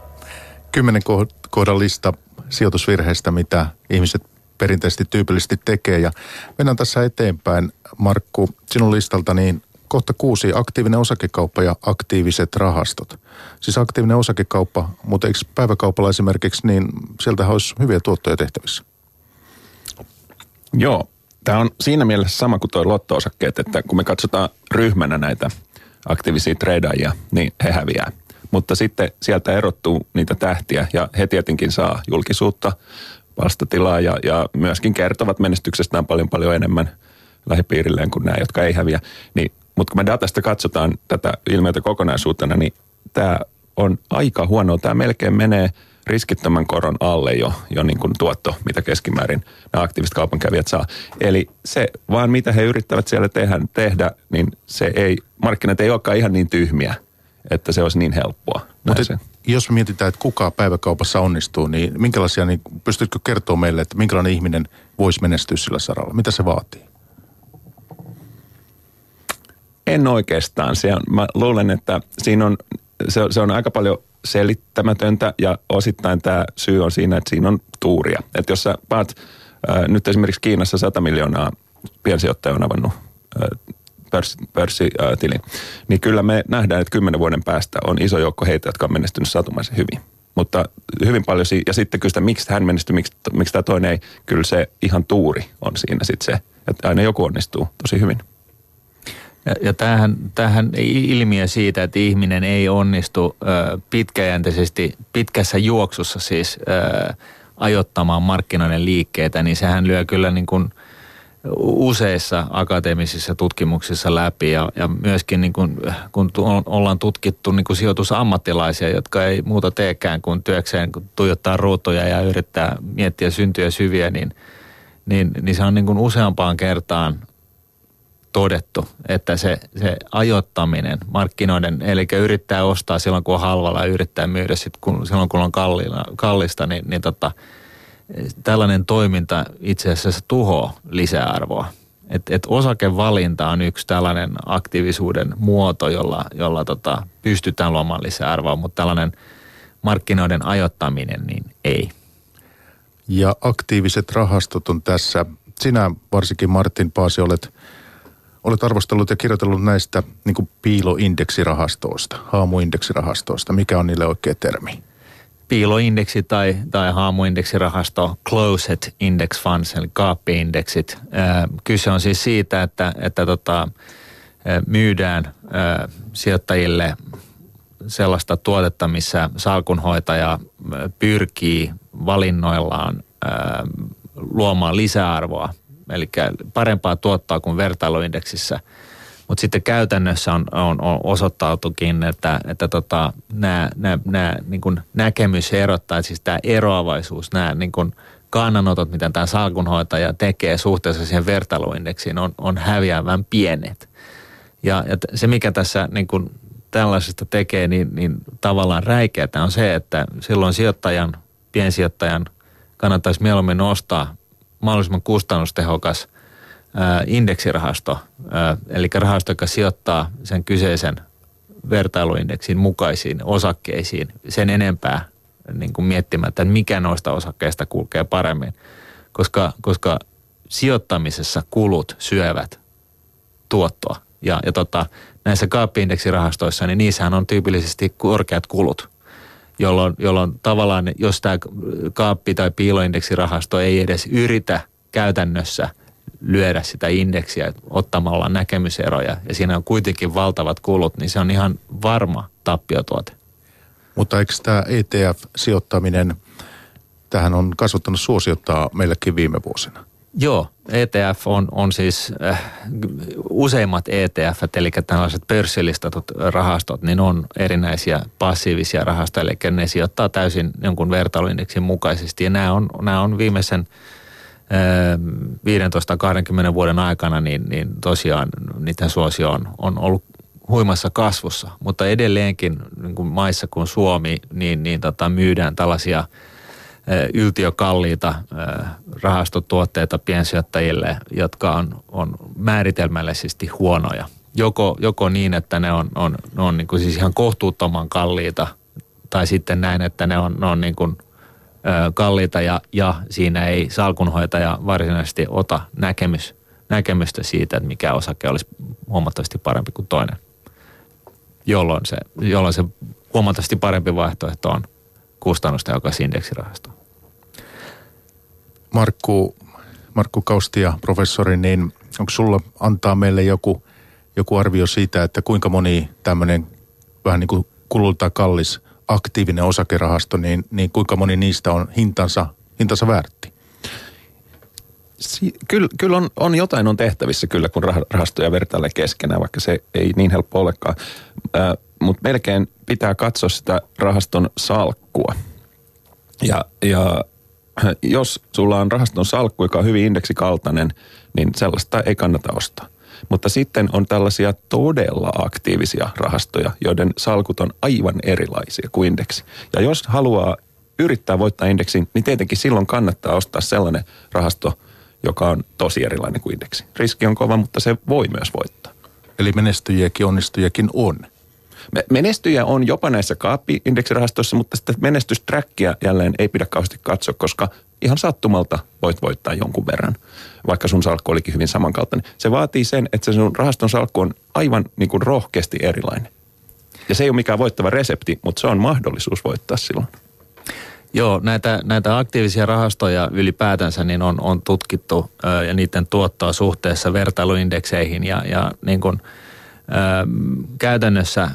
S1: kymmenen kohdan lista sijoitusvirheistä, mitä ihmiset perinteisesti tyypillisesti tekee. Ja mennään tässä eteenpäin. Markku, sinun listalta niin kohta kuusi, aktiivinen osakekauppa ja aktiiviset rahastot. Siis aktiivinen osakekauppa, mutta eikö päiväkaupalla esimerkiksi, niin sieltä olisi hyviä tuottoja tehtävissä?
S4: Joo, tämä on siinä mielessä sama kuin tuo lotto-osakkeet, että kun me katsotaan ryhmänä näitä aktiivisia tradeajia, niin he häviää – mutta sitten sieltä erottuu niitä tähtiä ja he tietenkin saa julkisuutta, vastatilaa ja, ja myöskin kertovat menestyksestään paljon paljon enemmän lähipiirilleen kuin nämä, jotka ei häviä. Niin, mutta kun me datasta katsotaan tätä ilmiötä kokonaisuutena, niin tämä on aika huono. Tämä melkein menee riskittömän koron alle jo, jo niin kuin tuotto, mitä keskimäärin nämä aktiiviset kaupankävijät saa. Eli se vaan mitä he yrittävät siellä tehdä, tehdä niin se ei, markkinat ei olekaan ihan niin tyhmiä – että se olisi niin helppoa.
S1: Mutta jos me mietitään, että kuka päiväkaupassa onnistuu, niin minkälaisia, niin pystytkö kertoa meille, että minkälainen ihminen voisi menestyä sillä saralla? Mitä se vaatii?
S4: En oikeastaan. Se on, mä luulen, että siinä on, se, se on aika paljon selittämätöntä ja osittain tämä syy on siinä, että siinä on tuuria. Että jos sä paat, äh, nyt esimerkiksi Kiinassa 100 miljoonaa piensijoittaja on avannut äh, pörssitilin, niin kyllä me nähdään, että kymmenen vuoden päästä on iso joukko heitä, jotka on menestynyt satumaisen hyvin. Mutta hyvin paljon, ja sitten kyllä sitä, miksi hän menestyi, miksi, miksi tämä toinen ei, kyllä se ihan tuuri on siinä sitten se, että aina joku onnistuu tosi hyvin.
S3: Ja, ja tämähän, tämähän ilmiö siitä, että ihminen ei onnistu ö, pitkäjänteisesti, pitkässä juoksussa siis ö, ajottamaan markkinoiden liikkeitä, niin sehän lyö kyllä niin kuin – useissa akateemisissa tutkimuksissa läpi ja, ja myöskin niin kun tu, ollaan tutkittu niin kuin sijoitusammattilaisia, jotka ei muuta teekään kuin työkseen kun tuijottaa ruutuja ja yrittää miettiä syntyjä syviä, niin, niin, niin se on niin kuin useampaan kertaan todettu, että se, se ajoittaminen markkinoiden, eli yrittää ostaa silloin kun on halvalla ja yrittää myydä sit kun, silloin kun on kallilla, kallista, niin, niin tota, tällainen toiminta itse asiassa tuhoaa lisäarvoa. Et, et osakevalinta on yksi tällainen aktiivisuuden muoto, jolla, jolla tota, pystytään luomaan lisäarvoa, mutta tällainen markkinoiden ajoittaminen, niin ei.
S1: Ja aktiiviset rahastot on tässä. Sinä varsinkin Martin Paasi olet, olet arvostellut ja kirjoitellut näistä niin piiloindeksirahastoista, haamuindeksirahastoista. Mikä on niille oikea termi?
S3: Piiloindeksi tai, tai haamuindeksirahasto Closed Index Funds, eli kaappiindeksit. Kyse on siis siitä, että, että tota, myydään sijoittajille sellaista tuotetta, missä salkunhoitaja pyrkii valinnoillaan luomaan lisäarvoa, eli parempaa tuottaa kuin vertailuindeksissä – mutta sitten käytännössä on, on, on osoittautukin, että, että tota, nämä, nämä, nämä niin näkemyserot tai siis tämä eroavaisuus, nämä niin kannanotot, mitä tämä salkunhoitaja tekee suhteessa siihen vertailuindeksiin, on, on häviävän pienet. Ja, ja se, mikä tässä niin kuin tällaisesta tekee, niin, niin tavallaan räikeää on se, että silloin sijoittajan, piensijoittajan kannattaisi mieluummin ostaa mahdollisimman kustannustehokas – indeksirahasto, eli rahasto, joka sijoittaa sen kyseisen vertailuindeksin mukaisiin osakkeisiin sen enempää niin kuin miettimättä, että mikä noista osakkeista kulkee paremmin. Koska, koska sijoittamisessa kulut syövät tuottoa. Ja, ja tota, näissä kaappiindeksirahastoissa, niin niissähän on tyypillisesti korkeat kulut, jolloin, jolloin tavallaan, jos tämä kaappi- tai piiloindeksirahasto ei edes yritä käytännössä – lyödä sitä indeksiä ottamalla näkemyseroja ja siinä on kuitenkin valtavat kulut, niin se on ihan varma tappiotuote.
S1: Mutta eikö tämä ETF-sijoittaminen, tähän on kasvattanut suosiottaa meillekin viime vuosina?
S3: Joo, ETF on, on siis äh, useimmat ETF, eli tällaiset pörssilistatut rahastot, niin on erinäisiä passiivisia rahastoja, eli ne sijoittaa täysin jonkun vertailuindeksin mukaisesti. Ja nämä on, nämä on viimeisen 15-20 vuoden aikana, niin, niin tosiaan niiden suosio on, on ollut huimassa kasvussa, mutta edelleenkin niin kuin maissa kuin Suomi, niin, niin tota, myydään tällaisia yltiökalliita rahastotuotteita piensijoittajille, jotka on, on määritelmällisesti huonoja. Joko, joko niin, että ne on, on, ne on niin kuin siis ihan kohtuuttoman kalliita, tai sitten näin, että ne on, ne on niin kuin kalliita ja, ja siinä ei salkunhoitaja varsinaisesti ota näkemys, näkemystä siitä, että mikä osake olisi huomattavasti parempi kuin toinen. Jolloin se, jolloin se huomattavasti parempi vaihtoehto on kustannustehokas indeksirahasto.
S1: Markku, Markku Kaustia, professori, niin onko sulla antaa meille joku, joku arvio siitä, että kuinka moni tämmöinen vähän niin kuin kululta kallis aktiivinen osakerahasto, niin, niin kuinka moni niistä on hintansa, hintansa väärti?
S4: Si- kyllä, kyllä on, on jotain on tehtävissä kyllä, kun rahastoja vertailee keskenään, vaikka se ei niin helppo olekaan. Äh, Mutta melkein pitää katsoa sitä rahaston salkkua. Ja, ja jos sulla on rahaston salkku, joka on hyvin indeksikaltainen, niin sellaista ei kannata ostaa. Mutta sitten on tällaisia todella aktiivisia rahastoja, joiden salkut on aivan erilaisia kuin indeksi. Ja jos haluaa yrittää voittaa indeksin, niin tietenkin silloin kannattaa ostaa sellainen rahasto, joka on tosi erilainen kuin indeksi. Riski on kova, mutta se voi myös voittaa.
S1: Eli menestyjiäkin, onnistujakin on.
S4: Menestyjä on jopa näissä kaappi-indeksirahastoissa, mutta sitä menestystrackia jälleen ei pidä kauheasti katsoa, koska ihan sattumalta voit voittaa jonkun verran, vaikka sun salkku olikin hyvin samankaltainen. Se vaatii sen, että se sun rahaston salkku on aivan niin kuin rohkeasti erilainen. Ja se ei ole mikään voittava resepti, mutta se on mahdollisuus voittaa silloin.
S3: Joo, näitä, näitä aktiivisia rahastoja ylipäätänsä niin on, on tutkittu ö, ja niiden tuottoa suhteessa vertailuindekseihin ja, ja niin kuin – käytännössä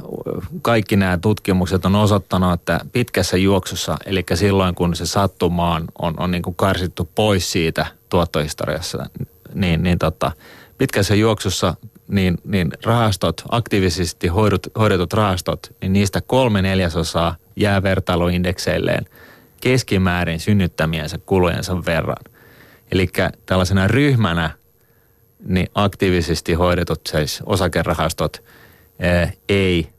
S3: kaikki nämä tutkimukset on osoittanut, että pitkässä juoksussa, eli silloin kun se sattumaan on, on niin kuin karsittu pois siitä tuottohistoriassa, niin, niin tota, pitkässä juoksussa niin, niin rahastot, aktiivisesti hoidut, hoidetut rahastot, niin niistä kolme neljäsosaa jää vertailuindekseilleen keskimäärin synnyttämiensä kulujensa verran. Eli tällaisena ryhmänä niin aktiivisesti hoidetut siis osakerahastot ää, ei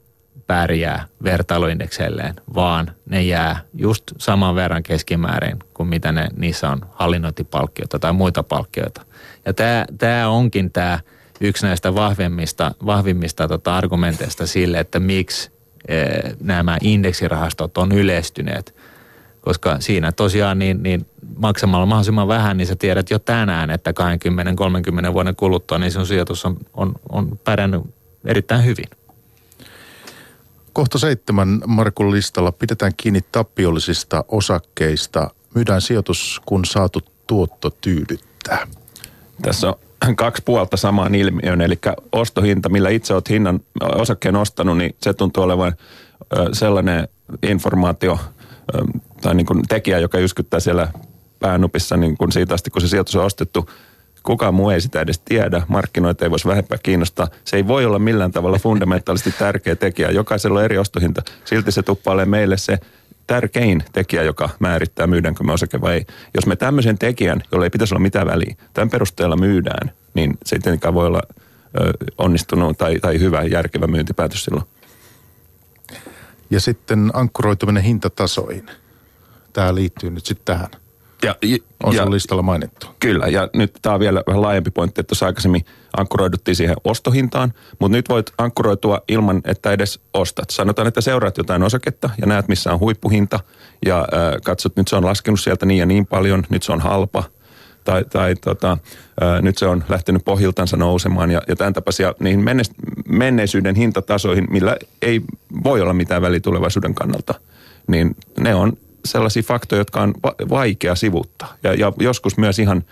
S3: pärjää vertailuindekseilleen, vaan ne jää just saman verran keskimäärin kuin mitä ne, niissä on hallinnointipalkkioita tai muita palkkioita. Ja tämä onkin tämä yksi näistä vahvimmista, vahvimmista tota argumenteista sille, että miksi e, nämä indeksirahastot on yleistyneet. Koska siinä tosiaan niin, niin maksamalla mahdollisimman vähän, niin sä tiedät jo tänään, että 20-30 vuoden kuluttua, niin sun sijoitus on, on, on pärjännyt erittäin hyvin.
S1: Kohta seitsemän Markun listalla pidetään kiinni tappiollisista osakkeista. Myydään sijoitus, kun saatu tuotto tyydyttää.
S4: Tässä on kaksi puolta samaan ilmiöön, eli ostohinta, millä itse olet hinnan osakkeen ostanut, niin se tuntuu olevan sellainen informaatio tai niin kuin tekijä, joka yskyttää siellä päänupissa niin kuin siitä asti, kun se sijoitus on ostettu – Kukaan muu ei sitä edes tiedä. Markkinoita ei voisi vähempää kiinnostaa. Se ei voi olla millään tavalla fundamentaalisesti tärkeä tekijä. Jokaisella on eri ostohinta. Silti se tuppailee meille se tärkein tekijä, joka määrittää myydäänkö me osake vai ei. Jos me tämmöisen tekijän, jolla ei pitäisi olla mitään väliä, tämän perusteella myydään, niin se ei tietenkään voi olla onnistunut tai, tai hyvä, järkevä myyntipäätös silloin.
S1: Ja sitten ankkuroituminen hintatasoihin. Tämä liittyy nyt sitten tähän. Ja, on ja, listalla mainittu.
S4: Kyllä, ja nyt tämä on vielä vähän laajempi pointti, että tuossa aikaisemmin ankkuroiduttiin siihen ostohintaan, mutta nyt voit ankkuroitua ilman, että edes ostat. Sanotaan, että seuraat jotain osaketta ja näet, missä on huippuhinta ja äh, katsot, nyt se on laskenut sieltä niin ja niin paljon, nyt se on halpa tai, tai tota, äh, nyt se on lähtenyt pohjiltansa nousemaan ja, ja tämän tapaisia niihin menneisyyden hintatasoihin, millä ei voi olla mitään välitulevaisuuden kannalta, niin ne on sellaisia faktoja, jotka on vaikea sivuttaa. Ja, ja joskus myös ihan,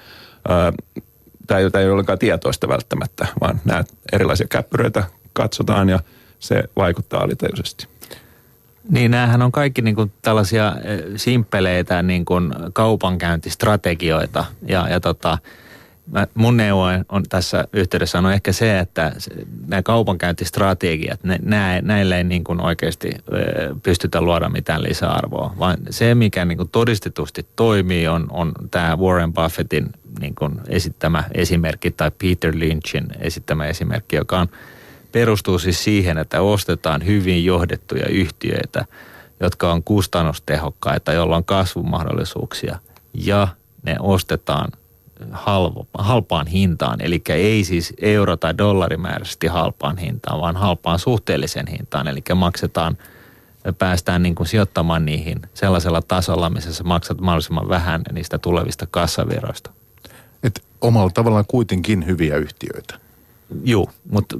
S4: tämä ei ole ollenkaan tietoista välttämättä, vaan nämä erilaisia käppyröitä katsotaan ja se vaikuttaa alitajuisesti.
S3: Niin, näähän on kaikki niin kuin tällaisia simppeleitä niin kuin kaupankäyntistrategioita ja, ja tota, Mä, mun neuvo on tässä yhteydessä on ehkä se, että nämä kaupankäyntistrategiat, ne, nää, näille ei niin kuin oikeasti pystytä luoda mitään lisäarvoa, vaan se, mikä niin kuin todistetusti toimii, on, on tämä Warren Buffettin niin kuin esittämä esimerkki tai Peter Lynchin esittämä esimerkki, joka on, perustuu siis siihen, että ostetaan hyvin johdettuja yhtiöitä, jotka on kustannustehokkaita, joilla on kasvumahdollisuuksia ja ne ostetaan halvo, halpaan hintaan. Eli ei siis euro- tai dollarimääräisesti halpaan hintaan, vaan halpaan suhteellisen hintaan. Eli maksetaan, päästään niin kuin sijoittamaan niihin sellaisella tasolla, missä sä maksat mahdollisimman vähän niistä tulevista kassaviroista.
S1: Et omalla tavallaan kuitenkin hyviä yhtiöitä.
S3: Joo, mutta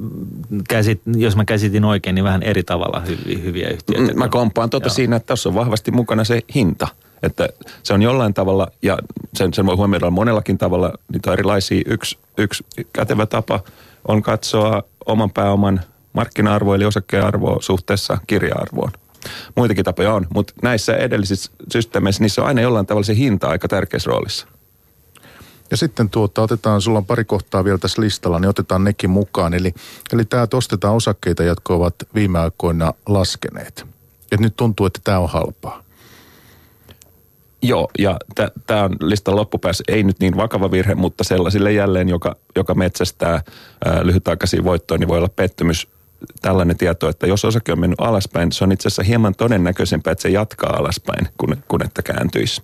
S3: käsit, jos mä käsitin oikein, niin vähän eri tavalla hyviä, hyviä yhtiöitä.
S4: Mä kompaan tuota siinä, että tässä on vahvasti mukana se hinta – että se on jollain tavalla, ja sen, sen voi huomioida monellakin tavalla, niitä on erilaisia. Yksi, yksi kätevä tapa on katsoa oman pääoman markkina-arvoa eli osakkearvoa suhteessa kirja-arvoon. Muitakin tapoja on, mutta näissä edellisissä systeemeissä niissä on aina jollain tavalla se hinta aika tärkeässä roolissa.
S1: Ja sitten tuota, otetaan, sulla on pari kohtaa vielä tässä listalla, niin otetaan nekin mukaan. Eli, eli täältä ostetaan osakkeita, jotka ovat viime aikoina laskeneet. Et nyt tuntuu, että tämä on halpaa.
S4: Joo, ja tämä on listan loppupäässä ei nyt niin vakava virhe, mutta sellaisille jälleen, joka, joka metsästää ää, lyhytaikaisia voittoja, niin voi olla pettymys tällainen tieto, että jos osake on mennyt alaspäin, se on itse asiassa hieman todennäköisempää, että se jatkaa alaspäin, kun, kun että kääntyisi.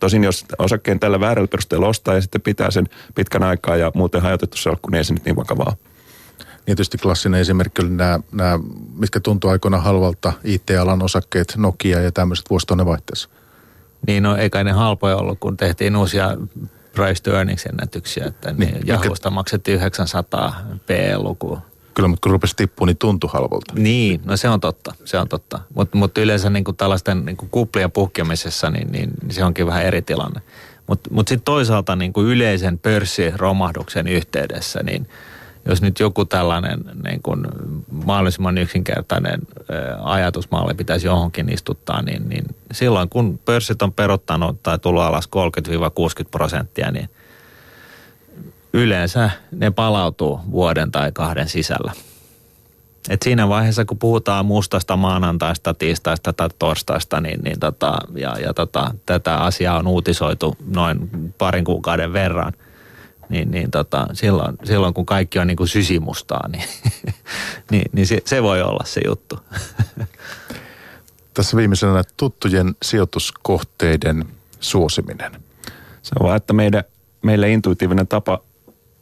S4: Tosin jos osakkeen tällä väärällä perusteella ostaa ja sitten pitää sen pitkän aikaa ja muuten hajotettu salkku, niin ei se nyt niin vakavaa.
S1: Niin tietysti klassinen esimerkki oli nämä, nämä mitkä tuntuu aikoina halvalta, IT-alan osakkeet, Nokia ja tämmöiset vuosituhannen vaihteessa.
S3: Niin no eikä ne halpoja ollut, kun tehtiin uusia price to earnings ennätyksiä, että niin, niin Jahusta maksettiin 900 P-lukua.
S1: Kyllä, mutta kun rupesi tippua, niin tuntui halvolta.
S3: Niin, no se on totta, se on totta. Mutta mut yleensä niin kuin tällaisten niin kuin kuplien puhkemisessa, niin, niin, se onkin vähän eri tilanne. Mutta mut, mut sitten toisaalta niin kuin yleisen pörssiromahduksen yhteydessä, niin – jos nyt joku tällainen niin kuin mahdollisimman yksinkertainen ajatusmalli pitäisi johonkin istuttaa, niin, niin silloin kun pörssit on perottanut tai tullut alas 30-60 prosenttia, niin yleensä ne palautuu vuoden tai kahden sisällä. Et siinä vaiheessa, kun puhutaan mustasta maanantaista, tiistaista tai torstaista, niin, niin tota, ja, ja tota, tätä asiaa on uutisoitu noin parin kuukauden verran – niin, niin tota, silloin, silloin, kun kaikki on niin kuin sysimustaa, niin, <laughs> niin, niin se, se voi olla se juttu. <laughs>
S1: Tässä viimeisenä tuttujen sijoituskohteiden suosiminen.
S4: Se on vaan, että meidän, meille intuitiivinen tapa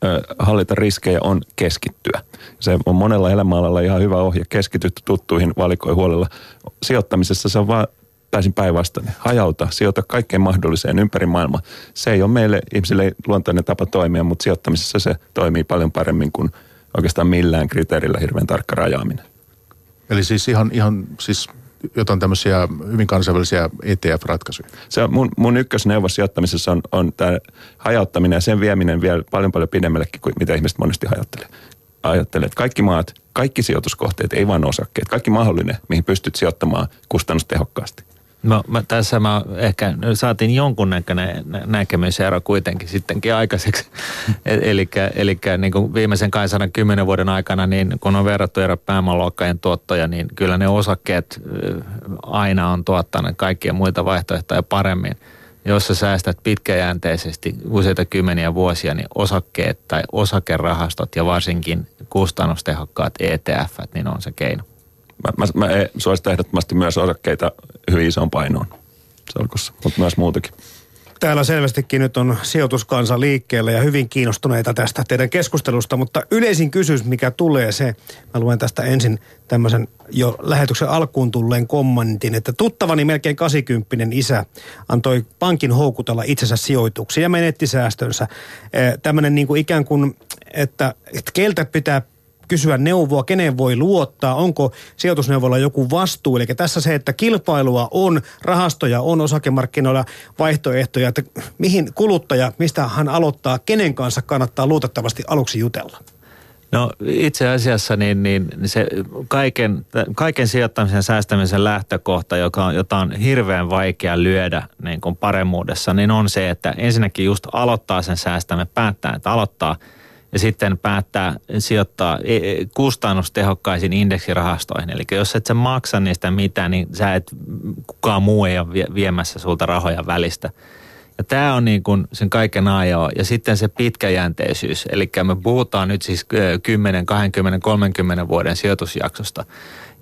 S4: ö, hallita riskejä on keskittyä. Se on monella elämäalalla ihan hyvä ohje. Keskitytty tuttuihin valikoi huolella. Sijoittamisessa se on vaan täysin päinvastainen. Hajauta, sijoita kaikkeen mahdolliseen ympäri maailmaa. Se ei ole meille ihmisille luontainen tapa toimia, mutta sijoittamisessa se toimii paljon paremmin kuin oikeastaan millään kriteerillä hirveän tarkka rajaaminen.
S1: Eli siis ihan, ihan siis jotain tämmöisiä hyvin kansainvälisiä ETF-ratkaisuja.
S4: Se mun, mun ykkösneuvos sijoittamisessa on, on tämä hajauttaminen ja sen vieminen vielä paljon paljon pidemmällekin kuin mitä ihmiset monesti ajattelee. Ajattelee, että kaikki maat, kaikki sijoituskohteet, ei vain osakkeet, kaikki mahdollinen, mihin pystyt sijoittamaan kustannustehokkaasti.
S3: No mä, tässä mä ehkä saatiin jonkunnäköinen näkemysero kuitenkin sittenkin aikaiseksi. <laughs> eli eli niin kuin viimeisen 210 vuoden aikana, niin kun on verrattu eri pääomaluokkaiden tuottoja, niin kyllä ne osakkeet aina on tuottanut kaikkia muita vaihtoehtoja paremmin. Jos sä säästät pitkäjänteisesti useita kymmeniä vuosia, niin osakkeet tai osakerahastot ja varsinkin kustannustehokkaat ETF, niin on se keino.
S4: Mä, mä, mä suosittelen ehdottomasti myös osakkeita hyvin isoon painoon salkussa, mutta myös muutakin.
S5: Täällä selvästikin nyt on sijoituskansa liikkeellä ja hyvin kiinnostuneita tästä teidän keskustelusta, mutta yleisin kysymys, mikä tulee se, mä luen tästä ensin tämmöisen jo lähetyksen alkuun tulleen kommentin, että tuttavani melkein 80 isä antoi pankin houkutella itsensä sijoituksiin ja menetti säästönsä. Tämmöinen niin kuin ikään kuin, että, että keltä pitää kysyä neuvoa, keneen voi luottaa, onko sijoitusneuvolla joku vastuu. Eli tässä se, että kilpailua on, rahastoja on osakemarkkinoilla, vaihtoehtoja, että mihin kuluttaja, mistä hän aloittaa, kenen kanssa kannattaa luotettavasti aluksi jutella.
S3: No itse asiassa niin, niin se kaiken, kaiken sijoittamisen säästämisen lähtökohta, joka on, jota on hirveän vaikea lyödä niin kuin paremmuudessa, niin on se, että ensinnäkin just aloittaa sen säästäminen, päättää, että aloittaa – ja sitten päättää sijoittaa e, e, kustannustehokkaisiin indeksirahastoihin. Eli jos et sä maksa niistä mitään, niin sä et, kukaan muu ei ole viemässä sulta rahoja välistä. Ja tämä on niin kuin sen kaiken ajoa. Ja sitten se pitkäjänteisyys. Eli me puhutaan nyt siis 10, 20, 30 vuoden sijoitusjaksosta.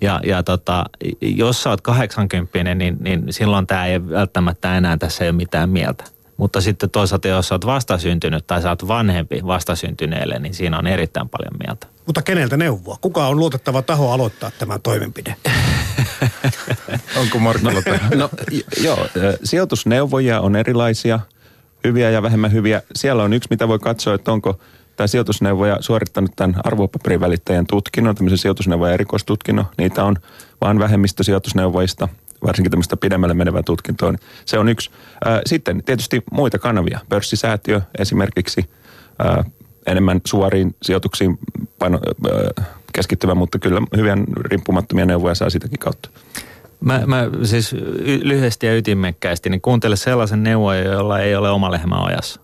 S3: Ja, ja tota, jos sä oot 80, niin, niin silloin tämä ei välttämättä enää tässä ei ole mitään mieltä. Mutta sitten toisaalta, jos olet vastasyntynyt tai saat vanhempi vastasyntyneelle, niin siinä on erittäin paljon mieltä.
S5: Mutta keneltä neuvoa? Kuka on luotettava taho aloittaa tämän toimenpide? <laughs>
S1: Onko Markolla
S4: no, no, joo, sijoitusneuvoja on erilaisia, hyviä ja vähemmän hyviä. Siellä on yksi, mitä voi katsoa, että onko tämä sijoitusneuvoja suorittanut tämän arvopaperivälittäjän tutkinnon, tämmöisen sijoitusneuvoja erikoistutkinnon. Niitä on vain vähemmistö sijoitusneuvoista varsinkin tämmöistä pidemmälle menevää tutkintoa, niin se on yksi. Sitten tietysti muita kanavia, pörssisäätiö esimerkiksi, enemmän suoriin sijoituksiin paino, keskittyvä, mutta kyllä hyvän riippumattomia neuvoja saa sitäkin kautta.
S3: Mä, mä siis lyhyesti ja ytimekkäästi, niin kuuntele sellaisen neuvon, jolla ei ole oma lehmä ajassa.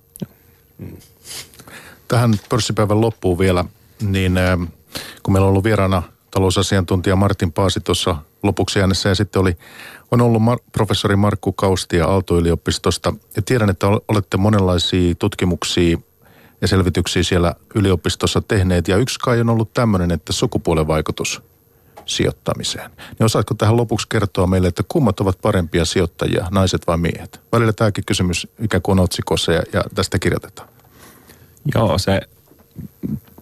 S1: Tähän pörssipäivän loppuun vielä, niin kun meillä on ollut vieraana talousasiantuntija Martin Paasi tuossa lopuksi äänessä ja sitten oli, on ollut mar- professori Markku Kaustia Aalto-yliopistosta. Ja tiedän, että olette monenlaisia tutkimuksia ja selvityksiä siellä yliopistossa tehneet. Ja yksi kai on ollut tämmöinen, että sukupuolen vaikutus sijoittamiseen. Niin osaatko tähän lopuksi kertoa meille, että kummat ovat parempia sijoittajia, naiset vai miehet? Välillä tämäkin kysymys ikään kuin otsikossa ja, ja tästä kirjoitetaan.
S4: Joo, se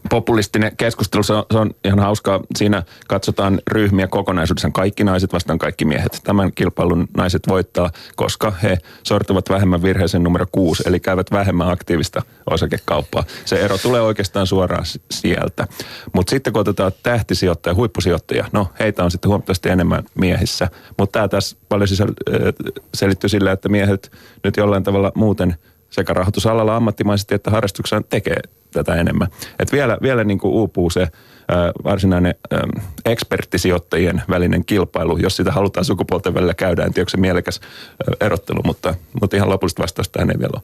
S4: populistinen keskustelu, se on, se on ihan hauskaa. Siinä katsotaan ryhmiä kokonaisuudessaan. Kaikki naiset vastaan kaikki miehet. Tämän kilpailun naiset voittaa, koska he sortuvat vähemmän virheeseen numero kuusi, eli käyvät vähemmän aktiivista osakekauppaa. Se ero tulee oikeastaan suoraan sieltä. Mutta sitten kun otetaan tähtisijoittaja, huippusijoittaja, no heitä on sitten huomattavasti enemmän miehissä. Mutta tämä tässä paljon sisä- selittyy sillä, että miehet nyt jollain tavalla muuten sekä rahoitusalalla ammattimaisesti että harrastuksena tekee tätä enemmän. Et vielä, vielä niin kuin uupuu se ää, varsinainen ää, eksperttisijoittajien välinen kilpailu, jos sitä halutaan sukupuolten välillä käydä. En tiedä, onko se mielekäs ää, erottelu, mutta, mutta ihan lopullista vastausta tähän ei vielä ole.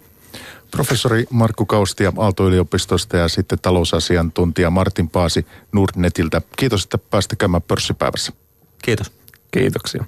S1: Professori Markku Kaustia Aalto-yliopistosta ja sitten talousasiantuntija Martin Paasi Nordnetiltä. Kiitos, että pääsitte käymään pörssipäivässä.
S3: Kiitos.
S4: Kiitoksia.